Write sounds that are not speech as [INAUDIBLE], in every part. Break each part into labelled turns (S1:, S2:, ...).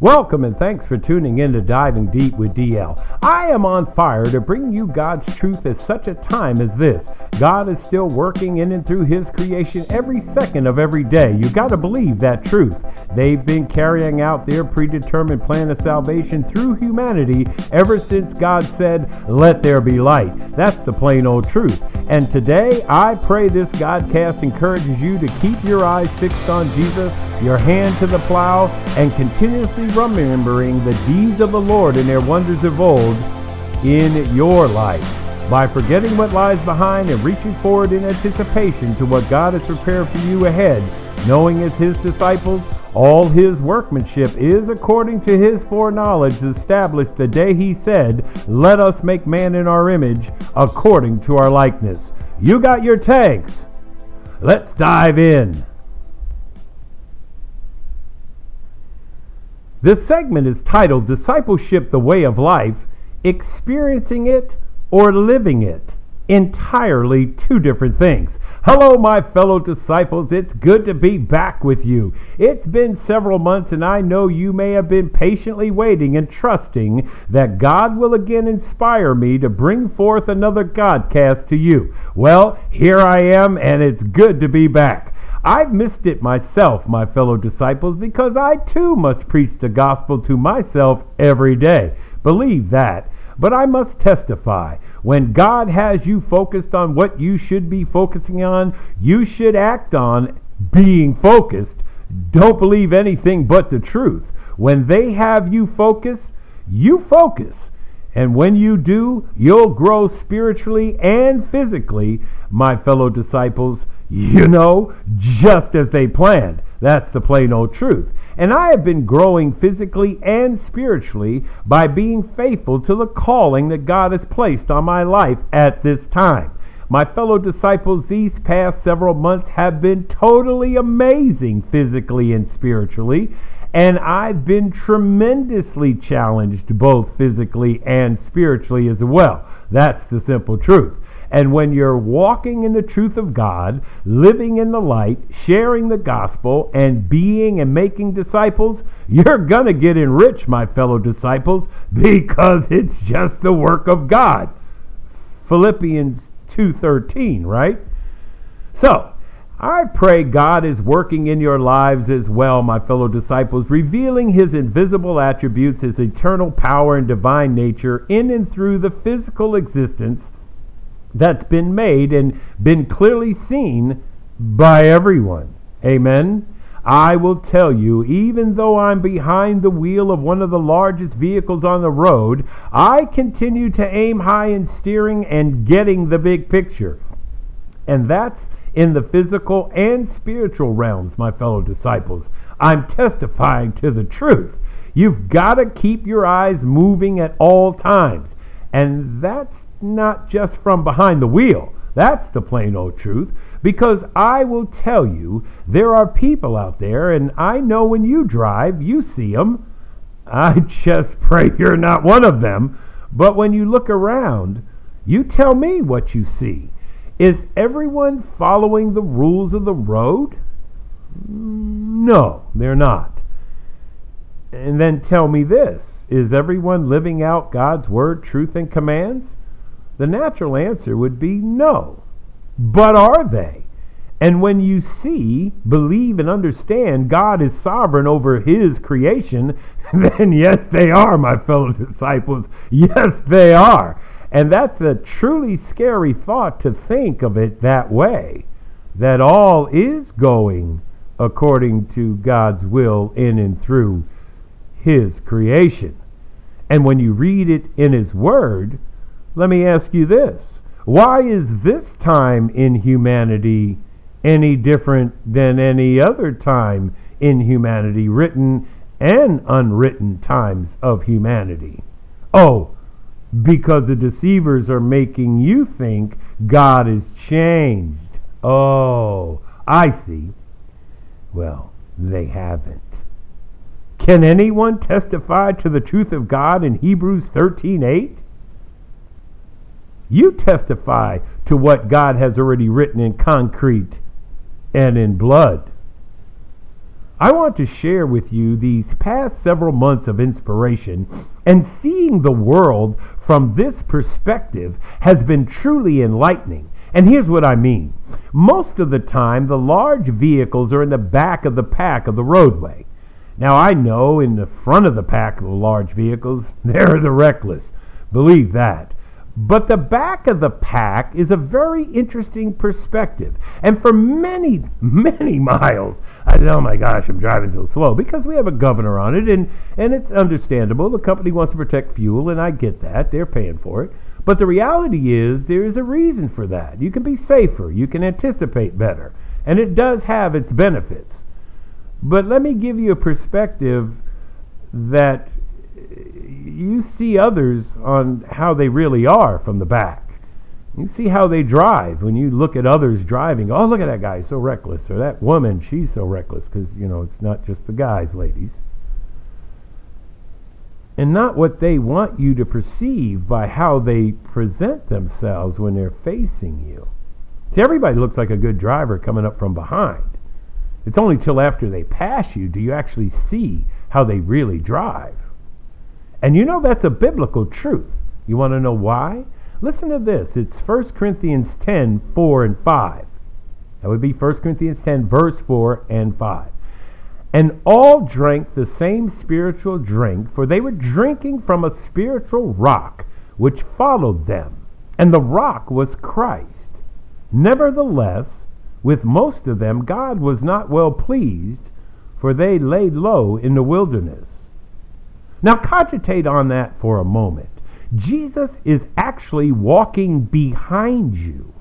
S1: Welcome and thanks for tuning in to Diving Deep with DL. I am on fire to bring you God's truth at such a time as this. God is still working in and through His creation every second of every day. You got to believe that truth. They've been carrying out their predetermined plan of salvation through humanity ever since God said, Let there be light. That's the plain old truth. And today, I pray this Godcast encourages you to keep your eyes fixed on Jesus, your hand to the plow, and continuously remembering the deeds of the Lord and their wonders of old in your life. By forgetting what lies behind and reaching forward in anticipation to what God has prepared for you ahead, knowing as His disciples, all His workmanship is according to His foreknowledge established the day He said, Let us make man in our image, according to our likeness. You got your tanks. Let's dive in. This segment is titled Discipleship the Way of Life Experiencing It or Living It. Entirely two different things. Hello, my fellow disciples. It's good to be back with you. It's been several months, and I know you may have been patiently waiting and trusting that God will again inspire me to bring forth another Godcast to you. Well, here I am, and it's good to be back. I've missed it myself, my fellow disciples, because I too must preach the gospel to myself every day. Believe that. But I must testify when God has you focused on what you should be focusing on, you should act on being focused. Don't believe anything but the truth. When they have you focus, you focus. And when you do, you'll grow spiritually and physically, my fellow disciples you know, just as they planned. That's the plain old truth. And I have been growing physically and spiritually by being faithful to the calling that God has placed on my life at this time. My fellow disciples, these past several months have been totally amazing physically and spiritually. And I've been tremendously challenged both physically and spiritually as well. That's the simple truth. And when you're walking in the truth of God, living in the light, sharing the gospel, and being and making disciples, you're going to get enriched, my fellow disciples, because it's just the work of God. Philippians 2:13, right? So, I pray God is working in your lives as well, my fellow disciples, revealing his invisible attributes, his eternal power and divine nature in and through the physical existence that's been made and been clearly seen by everyone. Amen. I will tell you, even though I'm behind the wheel of one of the largest vehicles on the road, I continue to aim high in steering and getting the big picture. And that's in the physical and spiritual realms, my fellow disciples. I'm testifying to the truth. You've got to keep your eyes moving at all times. And that's not just from behind the wheel. That's the plain old truth. Because I will tell you, there are people out there, and I know when you drive, you see them. I [LAUGHS] just pray you're not one of them. But when you look around, you tell me what you see. Is everyone following the rules of the road? No, they're not. And then tell me this Is everyone living out God's word, truth, and commands? The natural answer would be no. But are they? And when you see, believe, and understand God is sovereign over his creation, [LAUGHS] then yes, they are, my fellow disciples. Yes, they are. And that's a truly scary thought to think of it that way that all is going according to God's will in and through his creation. And when you read it in his word, let me ask you this why is this time in humanity any different than any other time in humanity, written and unwritten times of humanity? Oh, because the deceivers are making you think God is changed. Oh, I see. Well, they haven't. Can anyone testify to the truth of God in Hebrews 13 8? You testify to what God has already written in concrete and in blood. I want to share with you these past several months of inspiration and seeing the world from this perspective has been truly enlightening. And here's what I mean. Most of the time, the large vehicles are in the back of the pack of the roadway. Now, I know in the front of the pack of the large vehicles, [LAUGHS] they're the reckless. Believe that. But the back of the pack is a very interesting perspective. And for many, [LAUGHS] many miles, I said, oh my gosh, I'm driving so slow because we have a governor on it, and, and it's understandable. The company wants to protect fuel, and I get that. They're paying for it. But the reality is, there is a reason for that. You can be safer, you can anticipate better, and it does have its benefits. But let me give you a perspective that you see others on how they really are from the back. You see how they drive when you look at others driving. Oh, look at that guy, so reckless. Or that woman, she's so reckless. Because, you know, it's not just the guys, ladies. And not what they want you to perceive by how they present themselves when they're facing you. See, everybody looks like a good driver coming up from behind. It's only till after they pass you do you actually see how they really drive. And you know that's a biblical truth. You want to know why? Listen to this. It's 1 Corinthians 10 4 and 5. That would be 1 Corinthians 10, verse 4 and 5. And all drank the same spiritual drink, for they were drinking from a spiritual rock which followed them. And the rock was Christ. Nevertheless, with most of them, God was not well pleased, for they laid low in the wilderness. Now, cogitate on that for a moment. Jesus is actually walking behind you.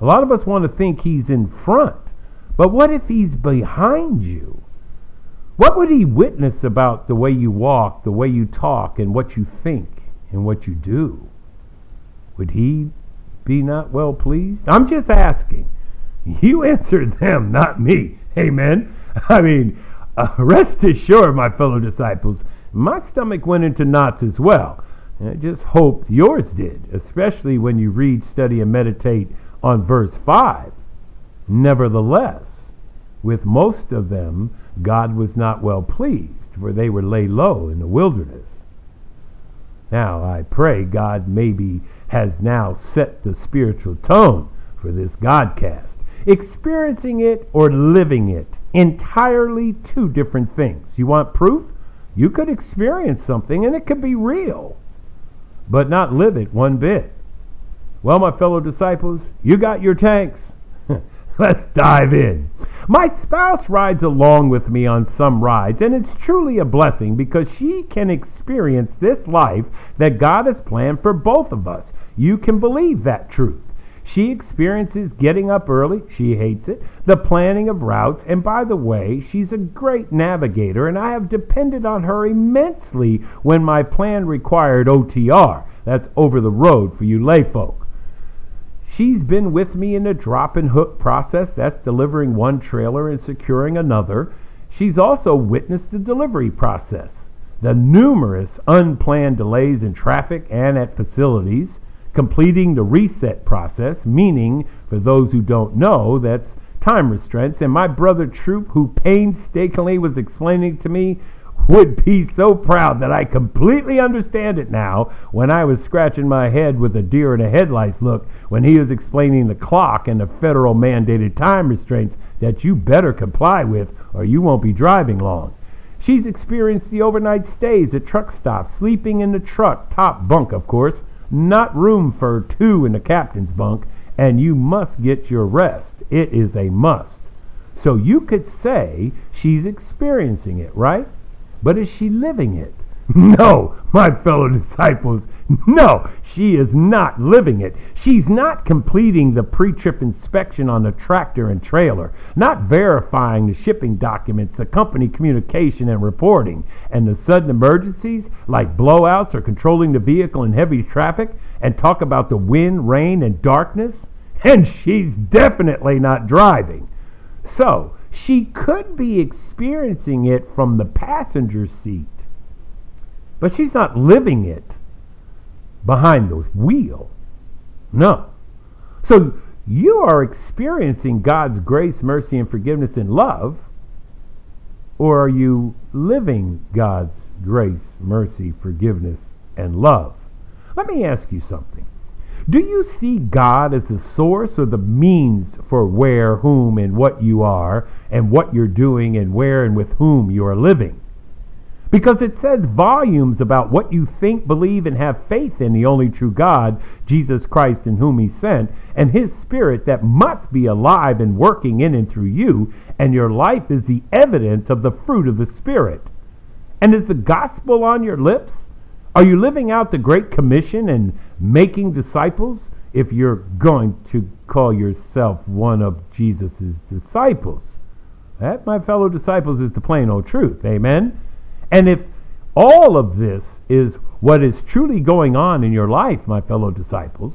S1: A lot of us want to think he's in front, but what if he's behind you? What would he witness about the way you walk, the way you talk, and what you think and what you do? Would he be not well pleased? I'm just asking. You [LAUGHS] answer them, not me. Amen. I mean, uh, [LAUGHS] rest assured, my fellow disciples, my stomach went into knots as well. And I just hope yours did, especially when you read, study, and meditate on verse 5. Nevertheless, with most of them, God was not well pleased, for they were laid low in the wilderness. Now, I pray God maybe has now set the spiritual tone for this Godcast. Experiencing it or living it entirely two different things. You want proof? You could experience something and it could be real, but not live it one bit. Well, my fellow disciples, you got your tanks. [LAUGHS] Let's dive in. My spouse rides along with me on some rides, and it's truly a blessing because she can experience this life that God has planned for both of us. You can believe that truth. She experiences getting up early, she hates it, the planning of routes, and by the way, she's a great navigator, and I have depended on her immensely when my plan required OTR. That's over the road for you layfolk. She's been with me in the drop and hook process, that's delivering one trailer and securing another. She's also witnessed the delivery process, the numerous unplanned delays in traffic and at facilities completing the reset process, meaning, for those who don't know, that's time restraints. And my brother Troop, who painstakingly was explaining to me, would be so proud that I completely understand it now when I was scratching my head with a deer in the headlights look when he was explaining the clock and the federal mandated time restraints that you better comply with or you won't be driving long. She's experienced the overnight stays at truck stops, sleeping in the truck, top bunk, of course, not room for two in the captain's bunk, and you must get your rest. It is a must. So you could say she's experiencing it, right? But is she living it? [LAUGHS] No, my fellow disciples, [LAUGHS] no, she is not living it. She's not completing the pre trip inspection on the tractor and trailer, not verifying the shipping documents, the company communication and reporting, and the sudden emergencies like blowouts or controlling the vehicle in heavy traffic, and talk about the wind, rain, and darkness. And she's definitely not driving. So, she could be experiencing it from the passenger seat but she's not living it behind the wheel. No. So you are experiencing God's grace, mercy, and forgiveness and love, Or are you living God's grace, mercy, forgiveness, and love? Let me ask you something. Do you see God as the source or the means for where, whom, and what you are, and what you're doing, and where and with whom you are living? Because it says volumes about what you think, believe, and have faith in the only true God, Jesus Christ, in whom He sent, and His Spirit that must be alive and working in and through you, and your life is the evidence of the fruit of the Spirit. And is the gospel on your lips? Are you living out the Great Commission and making disciples? If you're going to call yourself one of Jesus' disciples, that, my fellow disciples, is the plain old truth. Amen. And if all of this is what is truly going on in your life, my fellow disciples,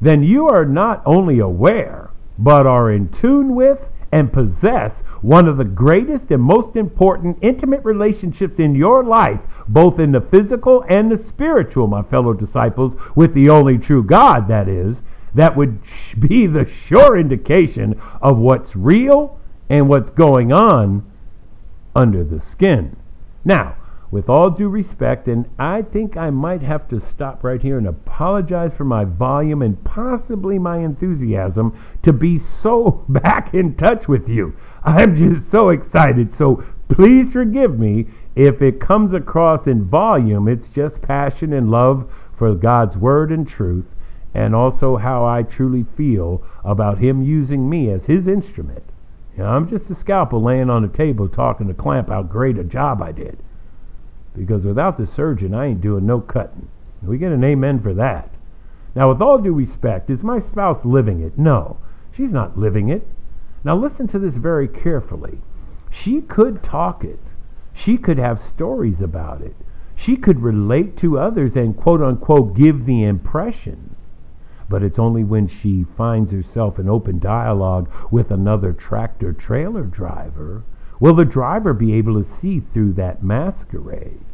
S1: then you are not only aware, but are in tune with and possess one of the greatest and most important intimate relationships in your life, both in the physical and the spiritual, my fellow disciples, with the only true God, that is, that would [LAUGHS] be the sure indication of what's real and what's going on under the skin. Now, with all due respect, and I think I might have to stop right here and apologize for my volume and possibly my enthusiasm to be so [LAUGHS] back in touch with you. I'm just so excited. So please forgive me if it comes across in volume. It's just passion and love for God's word and truth, and also how I truly feel about Him using me as His instrument. You know, I'm just a scalpel laying on a table talking to Clamp how great a job I did. Because without the surgeon, I ain't doing no cutting. We get an amen for that. Now, with all due respect, is my spouse living it? No, she's not living it. Now, listen to this very carefully. She could talk it, she could have stories about it, she could relate to others and quote unquote give the impression. But it's only when she finds herself in open dialogue with another tractor trailer driver will the driver be able to see through that masquerade.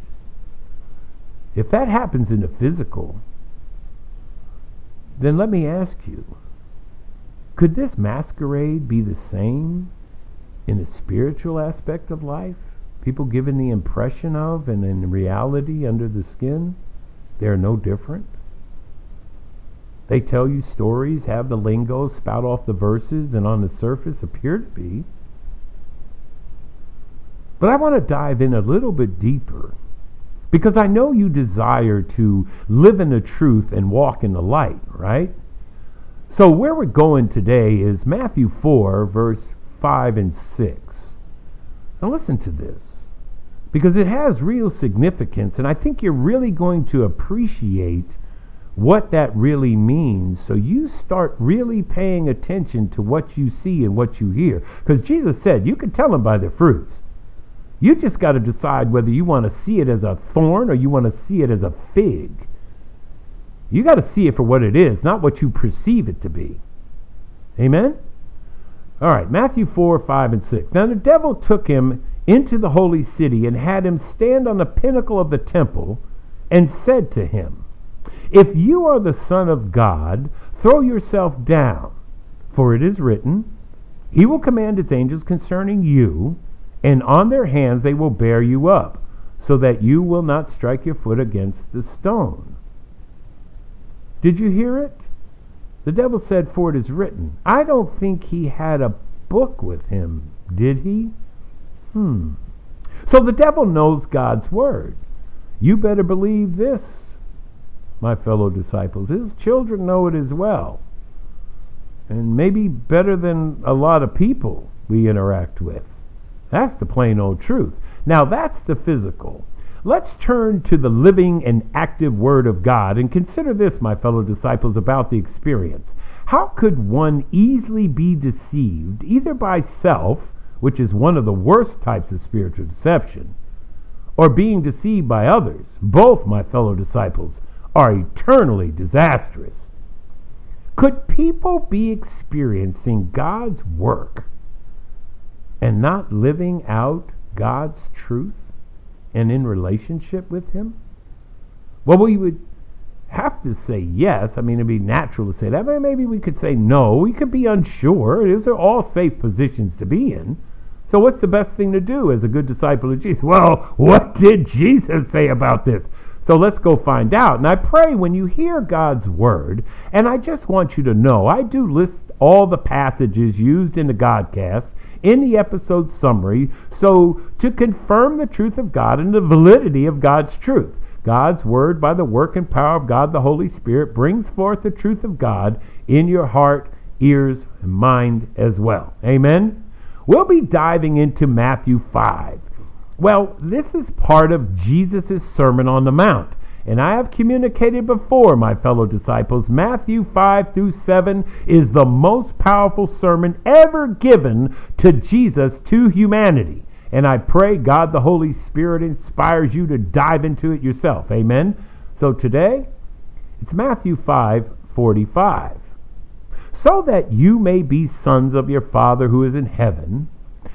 S1: If that happens in the physical, then let me ask you could this masquerade be the same in the spiritual aspect of life? People given the impression of, and in reality, under the skin, they're no different. They tell you stories, have the lingo, spout off the verses, and on the surface appear to be. But I want to dive in a little bit deeper because I know you desire to live in the truth and walk in the light, right? So, where we're going today is Matthew 4, verse 5 and 6. Now, listen to this because it has real significance, and I think you're really going to appreciate what that really means. So, you start really paying attention to what you see and what you hear. Because Jesus said, You can tell them by their fruits. You just got to decide whether you want to see it as a thorn or you want to see it as a fig. You got to see it for what it is, not what you perceive it to be. Amen? All right, Matthew 4, 5, and 6. Now the devil took him into the holy city and had him stand on the pinnacle of the temple and said to him, If you are the Son of God, throw yourself down, for it is written, He will command His angels concerning you and on their hands they will bear you up, so that you will not strike your foot against the stone. Did you hear it? The devil said, For it is written. I don't think he had a book with him, did he? Hmm. So the devil knows God's word. You better believe this, my fellow disciples. His children know it as well. And maybe better than a lot of people we interact with. That's the plain old truth. Now, that's the physical. Let's turn to the living and active Word of God and consider this, my fellow disciples, about the experience. How could one easily be deceived either by self, which is one of the worst types of spiritual deception, or being deceived by others? Both, my fellow disciples, are eternally disastrous. Could people be experiencing God's work and not living out God's truth and in relationship with Him? Well, we would have to say yes. I mean, it'd be natural to say that, but maybe we could say no. We could be unsure. These are all safe positions to be in. So, what's the best thing to do as a good disciple of Jesus? Well, [LAUGHS] what did Jesus say about this? So let's go find out. And I pray when you hear God's word, and I just want you to know, I do list all the passages used in the Godcast in the episode summary. So to confirm the truth of God and the validity of God's truth. God's word, by the work and power of God the Holy Spirit, brings forth the truth of God in your heart, ears, and mind as well. Amen. We'll be diving into Matthew 5. Well, this is part of Jesus' Sermon on the Mount. And I have communicated before, my fellow disciples, Matthew 5 through 7 is the most powerful sermon ever given to Jesus to humanity. And I pray God the Holy Spirit inspires you to dive into it yourself. Amen. So today, it's Matthew 5 45. So that you may be sons of your Father who is in heaven.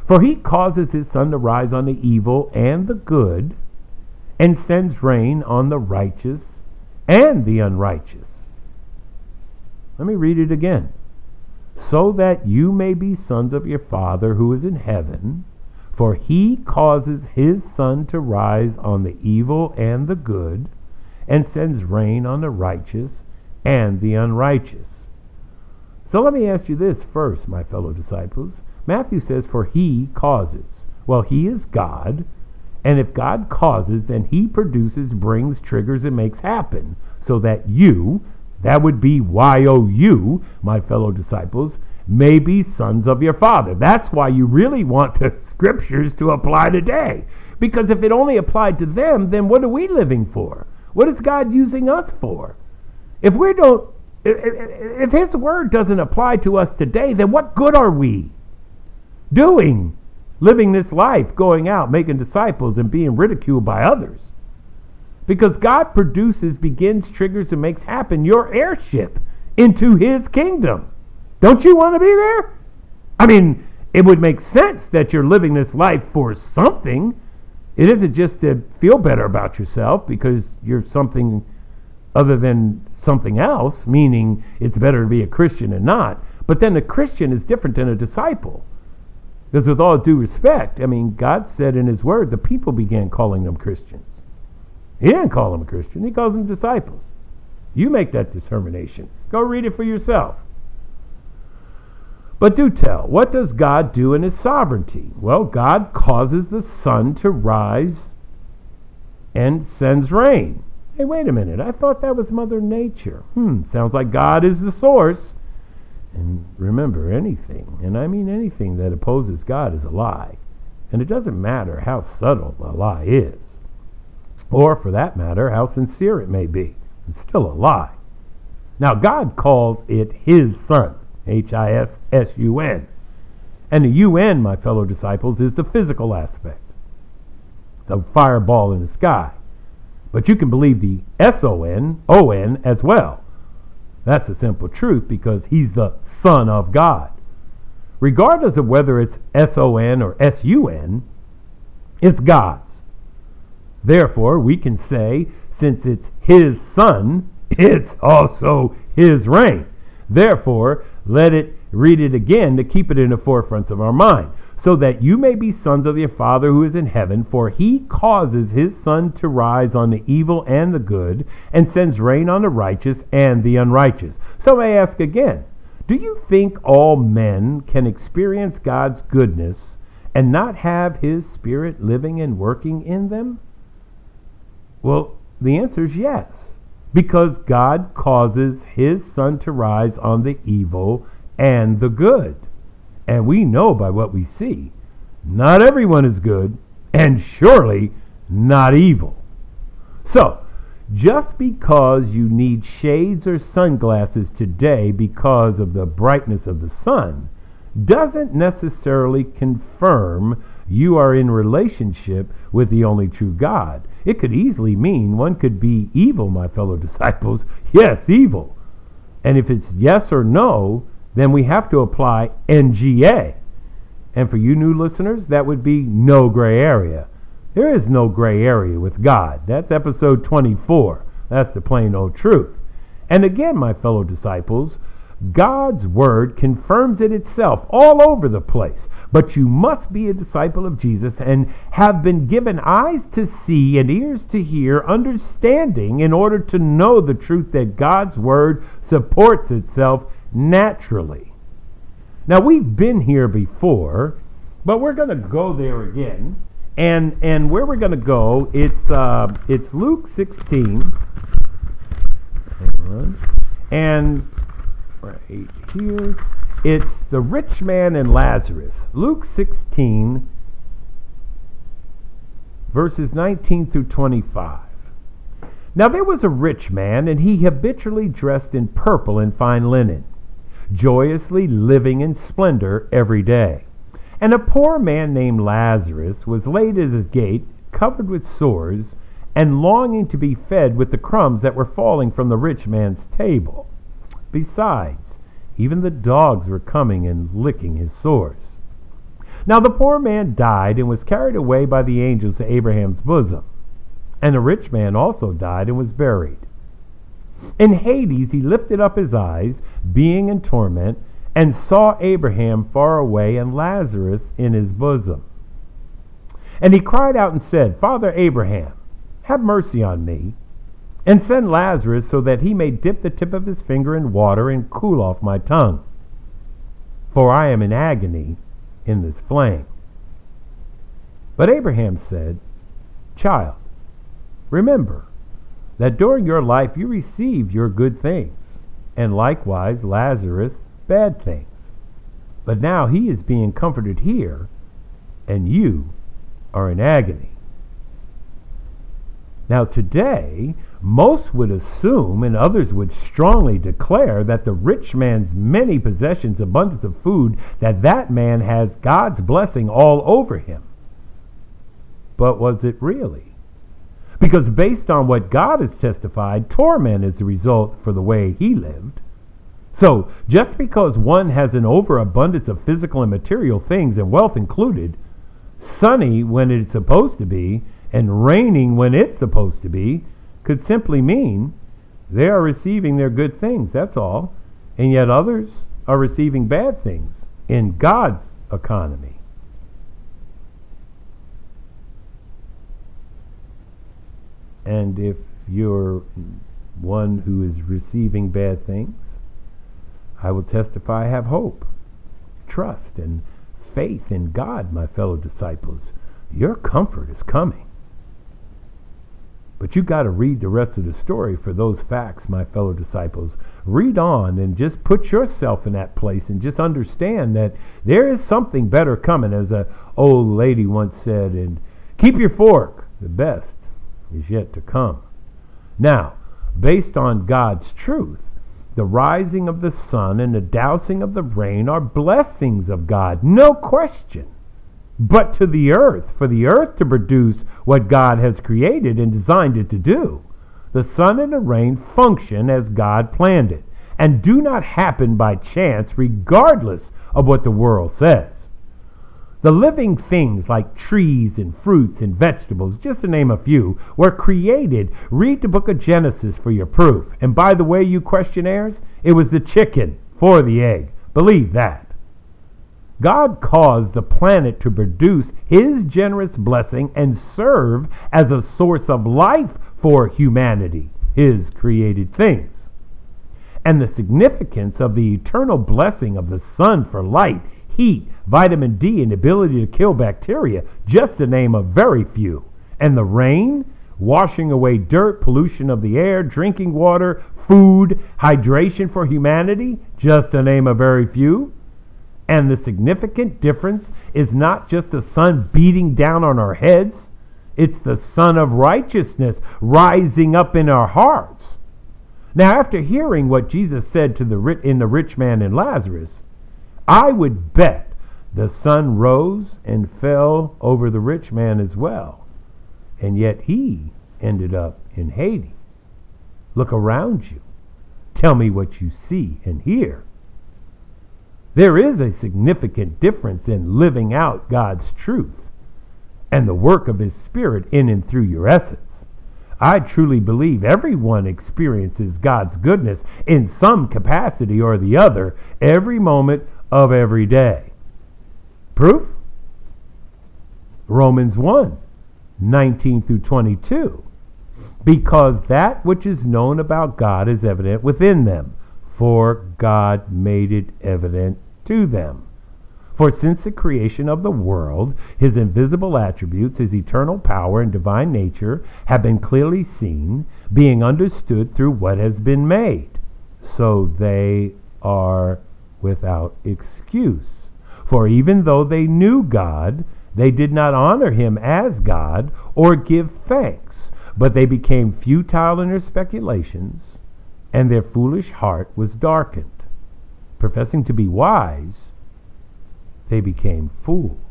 S1: For he causes his sun to rise on the evil and the good, and sends rain on the righteous and the unrighteous. Let me read it again. So that you may be sons of your Father who is in heaven, for he causes his sun to rise on the evil and the good, and sends rain on the righteous and the unrighteous. So let me ask you this first, my fellow disciples. Matthew says, For he causes. Well, he is God. And if God causes, then he produces, brings, triggers, and makes happen. So that you, that would be Y O U, my fellow disciples, may be sons of your Father. That's why you really want the [LAUGHS] scriptures to apply today. Because if it only applied to them, then what are we living for? What is God using us for? If we don't, if His word doesn't apply to us today, then what good are we? Doing, living this life, going out, making disciples, and being ridiculed by others. Because God produces, begins, triggers, and makes happen your heirship into His kingdom. Don't you want to be there? I mean, it would make sense that you're living this life for something. It isn't just to feel better about yourself because you're something other than something else, meaning it's better to be a Christian and not. But then a Christian is different than a disciple. Because, with all due respect, I mean, God said in His Word, the people began calling them Christians. He didn't call them a Christian, He calls them disciples. You make that determination. Go read it for yourself. But do tell, what does God do in His sovereignty? Well, God causes the sun to rise and sends rain. Hey, wait a minute. I thought that was Mother Nature. Hmm, sounds like God is the source. And remember, anything, and I mean anything that opposes God is a lie. And it doesn't matter how subtle a lie is, or for that matter, how sincere it may be. It's still a lie. Now, God calls it His Sun, H I S S U N. And the UN, my fellow disciples, is the physical aspect, the fireball in the sky. But you can believe the S O N, O N as well. That's the simple truth because he's the Son of God. Regardless of whether it's S O N or S U N, it's God's. Therefore, we can say, since it's his Son, it's also his reign. Therefore, let it read it again to keep it in the forefront of our mind so that you may be sons of your Father who is in heaven, for he causes his sun to rise on the evil and the good, and sends rain on the righteous and the unrighteous. So I ask again Do you think all men can experience God's goodness and not have his Spirit living and working in them? Well, the answer is yes, because God causes his sun to rise on the evil and the good. And we know by what we see, not everyone is good, and surely not evil. So, just because you need shades or sunglasses today because of the brightness of the sun doesn't necessarily confirm you are in relationship with the only true God. It could easily mean one could be evil, my fellow [LAUGHS] disciples. Yes, evil. And if it's yes or no, then we have to apply NGA. And for you new listeners, that would be no gray area. There is no gray area with God. That's episode 24. That's the plain old truth. And again, my fellow disciples, God's word confirms it itself all over the place. But you must be a disciple of Jesus and have been given eyes to see and ears to hear, understanding in order to know the truth that God's word supports itself naturally. Now, we've been here before, but we're going to go there again. And, and where we're going to go, it's, uh, it's Luke 16. And right here, it's the rich man and Lazarus. Luke 16, verses 19 through 25. Now there was a rich man, and he habitually dressed in purple and fine linen, joyously living in splendor every day. And a poor man named Lazarus was laid at his gate, covered with sores, and longing to be fed with the crumbs that were falling from the rich man's table. Besides, even the dogs were coming and licking his sores. Now the poor man died and was carried away by the angels to Abraham's bosom. And the rich man also died and was buried. In Hades he lifted up his eyes, being in torment, and saw Abraham far away and Lazarus in his bosom. And he cried out and said, Father Abraham, have mercy on me, and send Lazarus so that he may dip the tip of his finger in water and cool off my tongue. For I am in agony in this flame. But Abraham said, Child, remember that during your life you received your good things, and likewise Lazarus bad things. But now he is being comforted here, and you are in agony. Now, today, most would assume and others would strongly declare that the rich man's many possessions, abundance of food, that that man has God's blessing all over him. But was it really? Because based on what God has testified, torment is the result for the way he lived. So, just because one has an overabundance of physical and material things, and wealth included, sunny when it's supposed to be, and raining when it's supposed to be could simply mean they are receiving their good things, that's all. And yet others are receiving bad things in God's economy. And if you're one who is receiving bad things, I will testify have hope, trust, and faith in God, my fellow disciples. Your comfort is coming. But you got to read the rest of the story for those facts, my fellow disciples. Read on and just put yourself in that place and just understand that there is something better coming, as a old lady once said. And keep your fork. The best is yet to come. Now, based on God's truth, the rising of the sun and the dousing of the rain are blessings of God, no question but to the earth, for the earth to produce what God has created and designed it to do. The sun and the rain function as God planned it and do not happen by chance, regardless of what the world says. The living things like trees and fruits and vegetables, just to name a few, were created. Read the book of Genesis for your proof. And by the way, you questionnaires, it was the chicken for the egg. Believe that. God caused the planet to produce his generous blessing and serve as a source of life for humanity, his created things. And the significance of the eternal blessing of the sun for light, heat, vitamin D, and the ability to kill bacteria, just to name a very few. And the rain, washing away dirt, pollution of the air, drinking water, food, hydration for humanity, just to name a very few and the significant difference is not just the sun beating down on our heads, it's the sun of righteousness rising up in our hearts. Now, after hearing what Jesus said to the in the rich man and Lazarus, I would bet the sun rose and fell over the rich man as well. And yet he ended up in Hades. Look around you. Tell me what you see and hear. There is a significant difference in living out God's truth and the work of His Spirit in and through your essence. I truly believe everyone experiences God's goodness in some capacity or the other every moment of every day. Proof? Romans 1 19 through 22. Because that which is known about God is evident within them, for God made it evident to them. For since the creation of the world, his invisible attributes, his eternal power and divine nature, have been clearly seen, being understood through what has been made. So they are without excuse. For even though they knew God, they did not honor him as God or give thanks, but they became futile in their speculations, and their foolish heart was darkened. Professing to be wise, they became fools.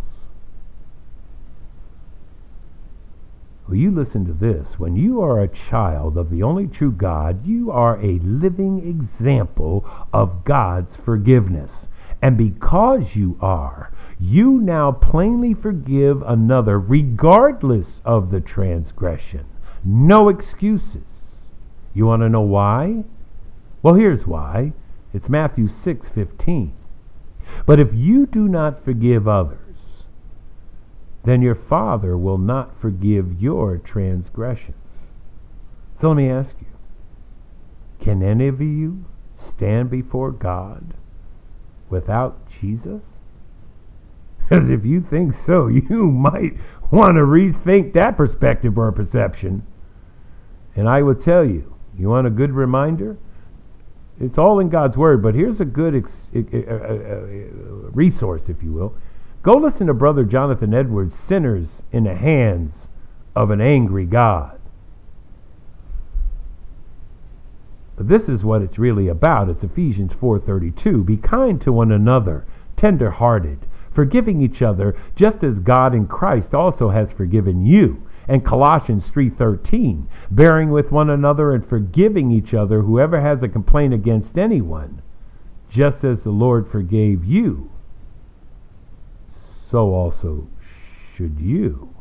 S1: Well, you listen to this. When you are a child of the only true God, you are a living example of God's forgiveness. And because you are, you now plainly forgive another regardless of the transgression. No excuses. You want to know why? Well, here's why. It's Matthew 6:15. But if you do not forgive others, then your Father will not forgive your transgressions. So let me ask you can any of you stand before God without Jesus? [LAUGHS] Because if you think so, [LAUGHS] you might want to rethink that perspective or perception. And I will tell you, you want a good reminder? It's all in God's Word, but here's a good ex- resource, if you will. Go listen to Brother Jonathan Edwards' Sinners in the Hands of an Angry God. But this is what it's really about. It's Ephesians 4:32. Be kind to one another, tender-hearted, forgiving each other, just as God in Christ also has forgiven you and Colossians 3:13, bearing with one another and forgiving each other whoever has a complaint against anyone, just as the Lord forgave you, so also should you.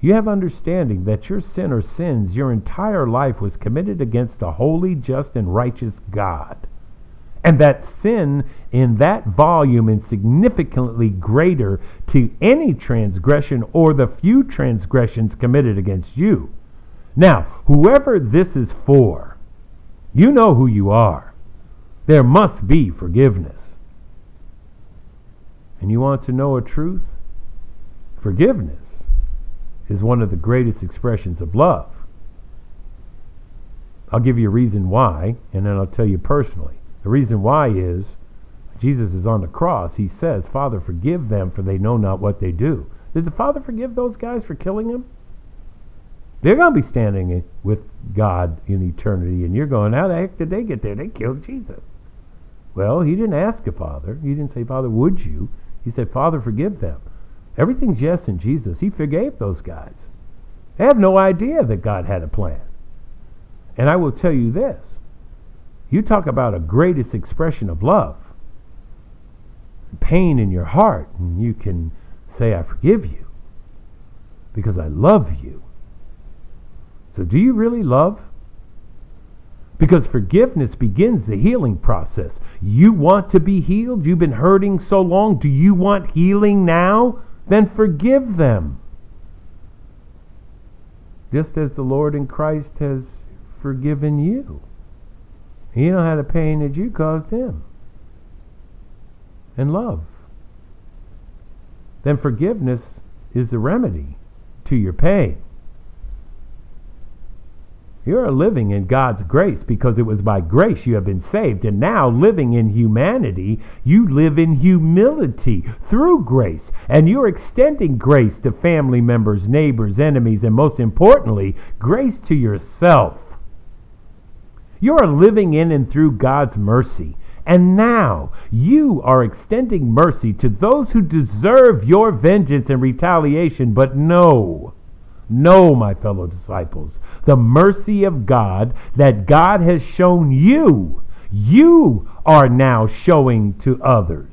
S1: You have understanding that your sin or sins your entire life was committed against a holy, just, and righteous God and that sin in that volume is significantly greater to any transgression or the few transgressions committed against you. Now, whoever this is for, you know who you are. There must be forgiveness. And you want to know a truth? Forgiveness is one of the greatest expressions of love. I'll give you a reason why, and then I'll tell you personally. The reason why is Jesus is on the cross. He says, Father, forgive them, for they know not what they do. Did the Father forgive those guys for killing him? They're going to be standing with God in eternity, and you're going, How the heck did they get there? They killed Jesus. Well, he didn't ask a Father. He didn't say, Father, would you? He said, Father, forgive them. Everything's yes in Jesus. He forgave those guys. They have no idea that God had a plan. And I will tell you this you talk about a greatest expression of love. Pain in your heart, and you can say, I forgive you because I love you. So, do you really love? Because forgiveness begins the healing process. You want to be healed? You've been hurting so long. Do you want healing now? Then forgive them. Just as the Lord in Christ has forgiven you. He know how the pain that you caused him. And love. Then forgiveness is the remedy to your pain. You are living in God's grace because it was by grace you have been saved. And now, living in humanity, you live in humility through grace. And you're extending grace to family members, neighbors, enemies, and most importantly, grace to yourself. You are living in and through God's mercy. And now you are extending mercy to those who deserve your vengeance and retaliation. But no, no, my fellow disciples, the mercy of God that God has shown you, you are now showing to others.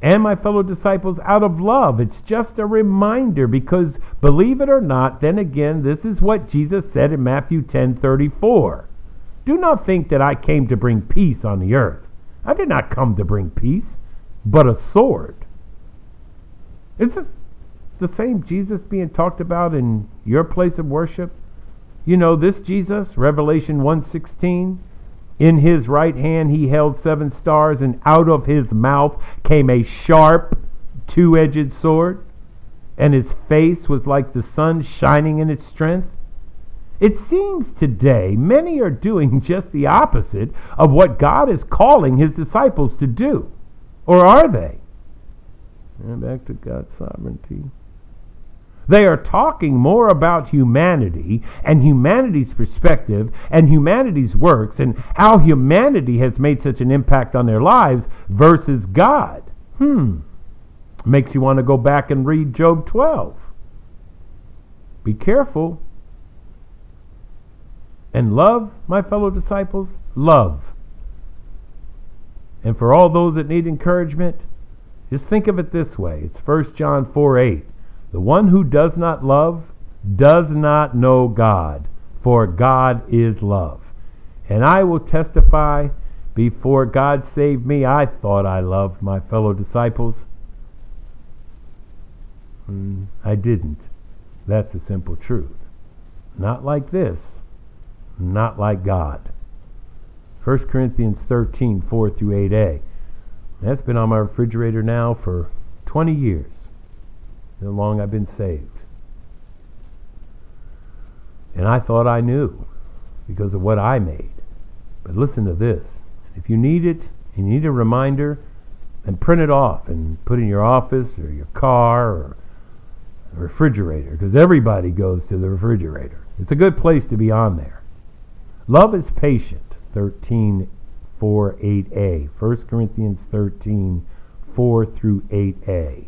S1: and my fellow disciples out of love. It's just a reminder because believe it or not, then again, this is what Jesus said in Matthew 10:34. Do not think that I came to bring peace on the earth. I did not come to bring peace, but a sword. Is this the same Jesus being talked about in your place of worship? You know this Jesus, Revelation 1:16, in his right hand he held seven stars, and out of his mouth came a sharp, two edged sword, and his face was like the sun shining in its strength. It seems today many are doing [LAUGHS] just the opposite of what God is calling his disciples to do. Or are they? And back to God's sovereignty. They are talking more about humanity and humanity's perspective and humanity's works and how humanity has made such an impact on their lives versus God. Hmm. Makes you want to go back and read Job 12. Be careful. And love, my fellow disciples, love. And for all those that need encouragement, just think of it this way. It's 1 John 4 8. The one who does not love does not know God, for God is love. And I will testify before God saved me, I thought I loved my fellow disciples. I didn't. That's the simple truth. Not like this, not like God. 1 Corinthians 13, 4 through 8a. That's been on my refrigerator now for 20 years how long I've been saved. And I thought I knew because of what I made. But listen to this. If you need it, you need a reminder, then print it off and put it in your office or your car or refrigerator because everybody goes to the refrigerator. It's a good place to be on there. Love is patient. 13 4 8a. 1 Corinthians 13 4 through 8a.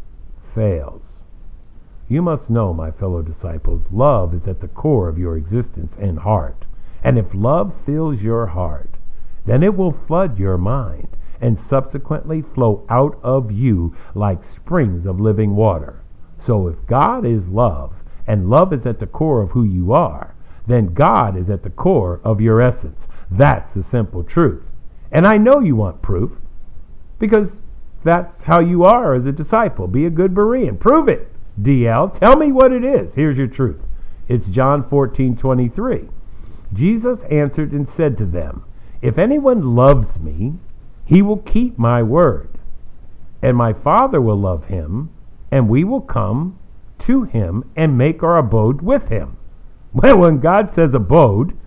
S1: fails. You must know, my fellow disciples, love is at the core of your existence and heart. And if love fills your heart, then it will flood your mind and subsequently flow out of you like springs of living water. So if God is love, and love is at the core of who you are, then God is at the core of your essence. That's the simple truth. And I know you want proof because that's how you are as a disciple. Be a good Berean. Prove it, DL. Tell me what it is. Here's your truth. It's John 14 23. Jesus answered and said to them, If anyone loves me, he will keep my word, and my Father will love him, and we will come to him and make our abode with him. [LAUGHS] Well, when God says abode,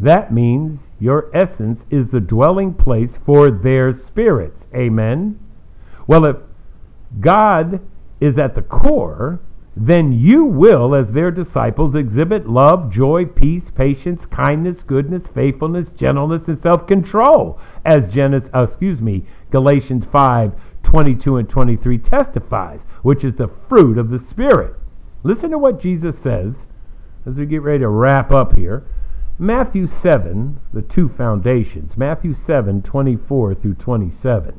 S1: that means your essence is the dwelling place for their spirits. Amen. Well, if God is at the core, then you will, as their disciples, exhibit love, joy, peace, patience, kindness, goodness, faithfulness, gentleness, and self-control, as Genesis, uh, excuse me, Galatians 5, 22 and 23 testifies, which is the fruit of the Spirit. Listen to what Jesus says as we get ready to wrap up here. Matthew 7, the two foundations, Matthew 7, 24 through 27.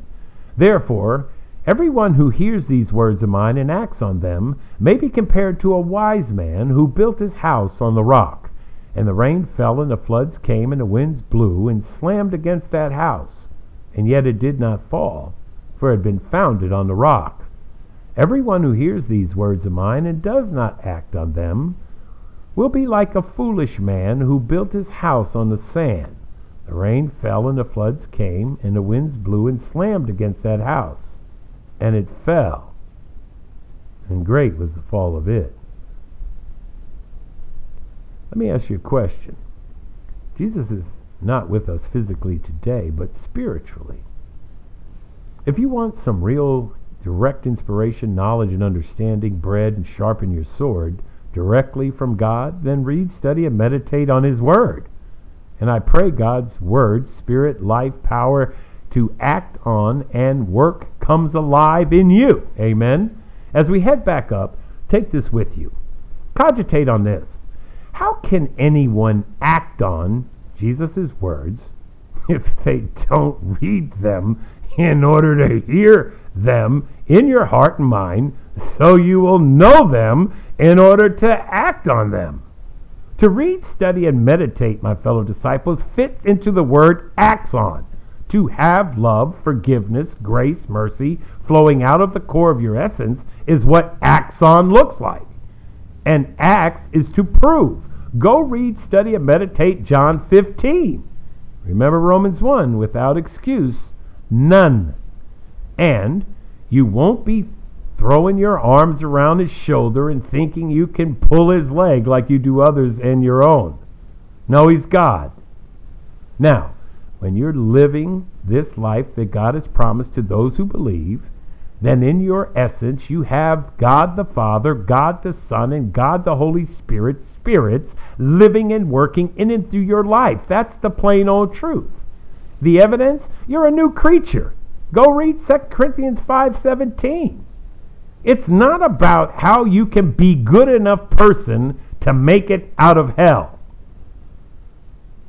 S1: Therefore, everyone who hears these words of mine and acts on them may be compared to a wise man who built his house on the rock. And the rain fell, and the floods came, and the winds blew and slammed against that house. And yet it did not fall, for it had been founded on the rock. Everyone who hears these words of mine and does not act on them, will be like a foolish man who built his house on the sand. The rain fell and the floods came, and the winds blew and slammed against that house, and it fell. And great was the fall of it. Let me ask you a question. Jesus is not with us physically today, but spiritually. If you want some real direct inspiration, knowledge, and understanding, bread, and sharpen your sword directly from God, then read, study, and meditate on His Word. And I pray God's Word, Spirit, life, power to act on and work comes alive in you. Amen. As we head back up, take this with you. Cogitate on this. How can anyone act on Jesus' words [LAUGHS] if they don't read them [LAUGHS] in order to hear them in your heart and mind so you will know them in order to act on them. To read, study, and meditate, my fellow disciples, fits into the word axon. To have love, forgiveness, grace, mercy flowing out of the core of your essence is what axon looks like. And acts is to prove. Go read, study, and meditate John 15. Remember Romans 1 without excuse, none. And you won't be throwing your arms around his shoulder and thinking you can pull his leg like you do others and your own. No, he's God. Now, when you're living this life that God has promised to those who believe, then in your essence you have God the Father, God the Son, and God the Holy Spirit, spirits living and working in and through your life. That's the plain old truth. The evidence? You're a new creature. Go read 2 Corinthians 5:17. It's not about how you can be good enough person to make it out of hell.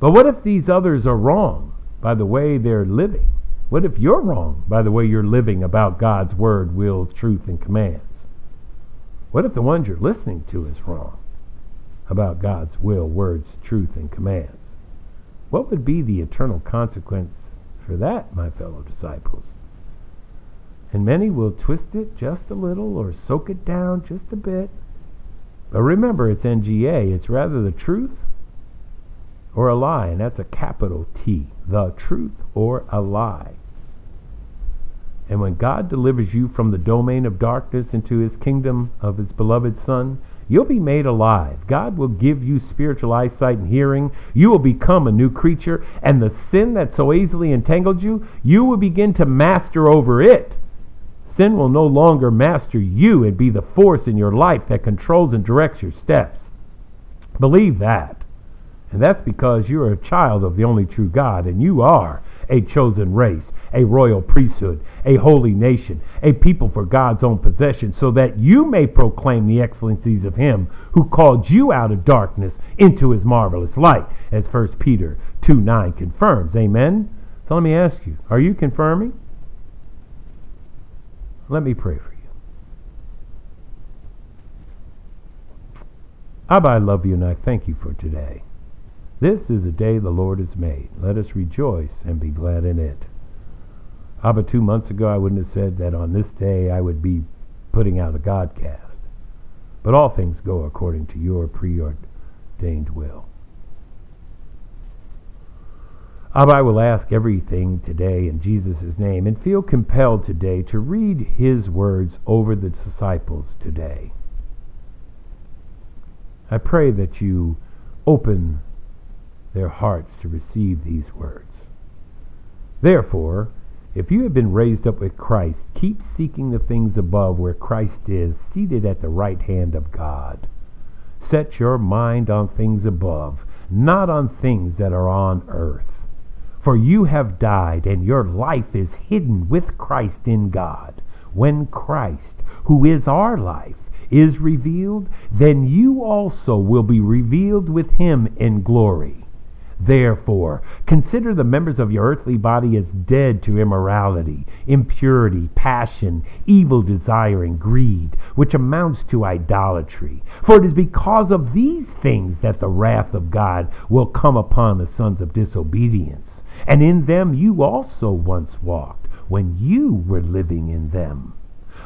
S1: But what if these others are wrong by the way they're living? What if you're wrong by the way you're living about God's word, will, truth, and commands? What if the ones you're listening to is wrong about God's will, words, truth, and commands? What would be the eternal consequence for that, my fellow disciples? And many will twist it just a little or soak it down just a bit. But remember, it's NGA. It's rather the truth or a lie, and that's a capital T. The truth or a lie. And when God delivers you from the domain of darkness into his kingdom of his beloved Son, you'll be made alive. God will give you spiritual eyesight and hearing. You will become a new creature, and the sin that so easily entangled you, you will begin to master over it. Sin will no longer master you and be the force in your life that controls and directs your steps. Believe that. And that's because you're a child of the only true God, and you are a chosen race, a royal priesthood, a holy nation, a people for God's own possession, so that you may proclaim the excellencies of Him who called you out of darkness into His marvelous light, as 1 Peter 2 9 confirms. Amen? So let me ask you are you confirming? Let me pray for you. Abba, I love you and I thank you for today. This is a day the Lord has made. Let us rejoice and be glad in it. Abba, two months ago, I wouldn't have said that on this day I would be putting out a Godcast. But all things go according to your preordained will. Abba, I will ask everything today in Jesus' name and feel compelled today to read his words over the disciples today. I pray that you open their hearts to receive these words. Therefore, if you have been raised up with Christ, keep seeking the things above where Christ is, seated at the right hand of God. Set your mind on things above, not on things that are on earth. For you have died, and your life is hidden with Christ in God. When Christ, who is our life, is revealed, then you also will be revealed with him in glory. Therefore, consider the members of your earthly body as dead to immorality, impurity, passion, evil desire, and greed, which amounts to idolatry. For it is because of these things that the wrath of God will come upon the sons of disobedience. And in them you also once walked, when you were living in them.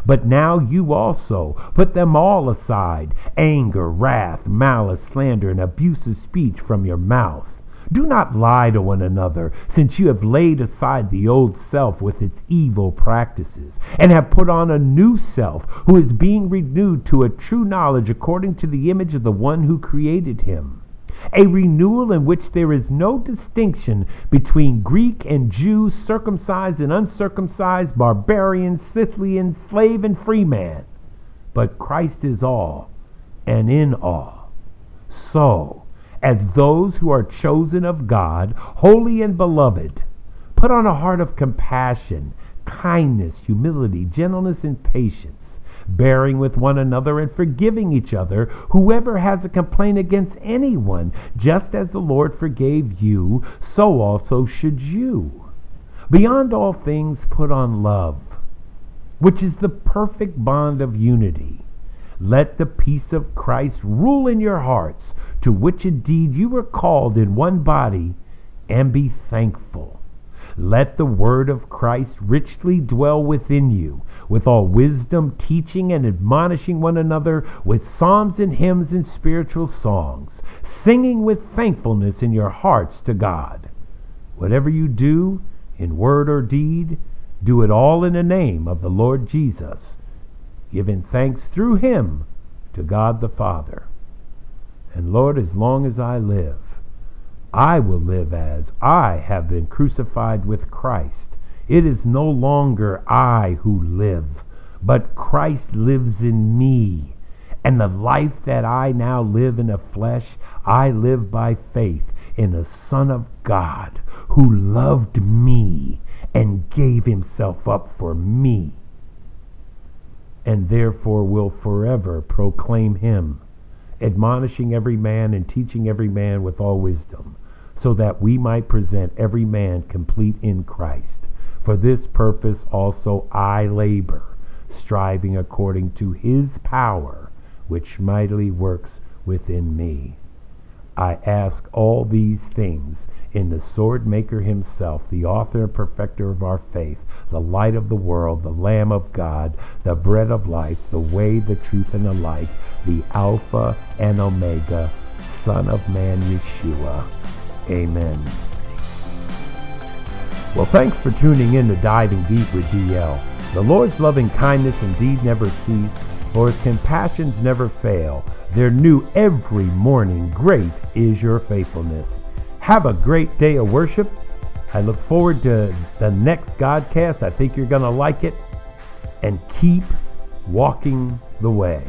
S1: But now you also put them all aside anger, wrath, malice, slander, and abusive speech from your mouth. Do not lie to one another, since you have laid aside the old self with its evil practices, and have put on a new self, who is being renewed to a true knowledge according to the image of the one who created him. a renewal in which there is no distinction between Greek and Jew, circumcised and uncircumcised, barbarian, Scythian, slave and free man, but Christ is all and in all. So, as those who are chosen of God, holy and beloved, put on a heart of compassion, kindness, humility, gentleness, and patience bearing with one another and forgiving each other, whoever has a complaint against anyone, just as the Lord forgave you, so also should you. Beyond all things, put on love, which is the perfect bond of unity. Let the peace of Christ rule in your hearts, to which indeed you were called in one body, and be thankful. Let the word of Christ richly dwell within you with all wisdom, teaching and admonishing one another with psalms and hymns and spiritual songs, singing with thankfulness in your hearts to God. Whatever you do, in word or deed, do it all in the name of the Lord Jesus, giving thanks through him to God the Father. And Lord, as long as I live, I will live as I have been crucified with Christ. It is no longer I who live, but Christ lives in me. And the life that I now live in the flesh, I live by faith in the Son of God who loved me and gave himself up for me, and therefore will forever proclaim him, admonishing every man and teaching every man with all wisdom, so that we might present every man complete in Christ. For this purpose also I labor, striving according to his power, which mightily works within me. I ask all these things in the sword maker himself, the author and perfecter of our faith, the light of the world, the Lamb of God, the bread of life, the way, the truth, and the life, the Alpha and Omega, Son of Man Yeshua. Amen. Well, thanks for tuning in to Diving Deep with DL. The Lord's loving kindness indeed never cease, for his compassions never fail. They're new every morning. Great is your faithfulness. Have a great day of worship. I look forward to the next Godcast. I think you're going to like it. And keep walking the way.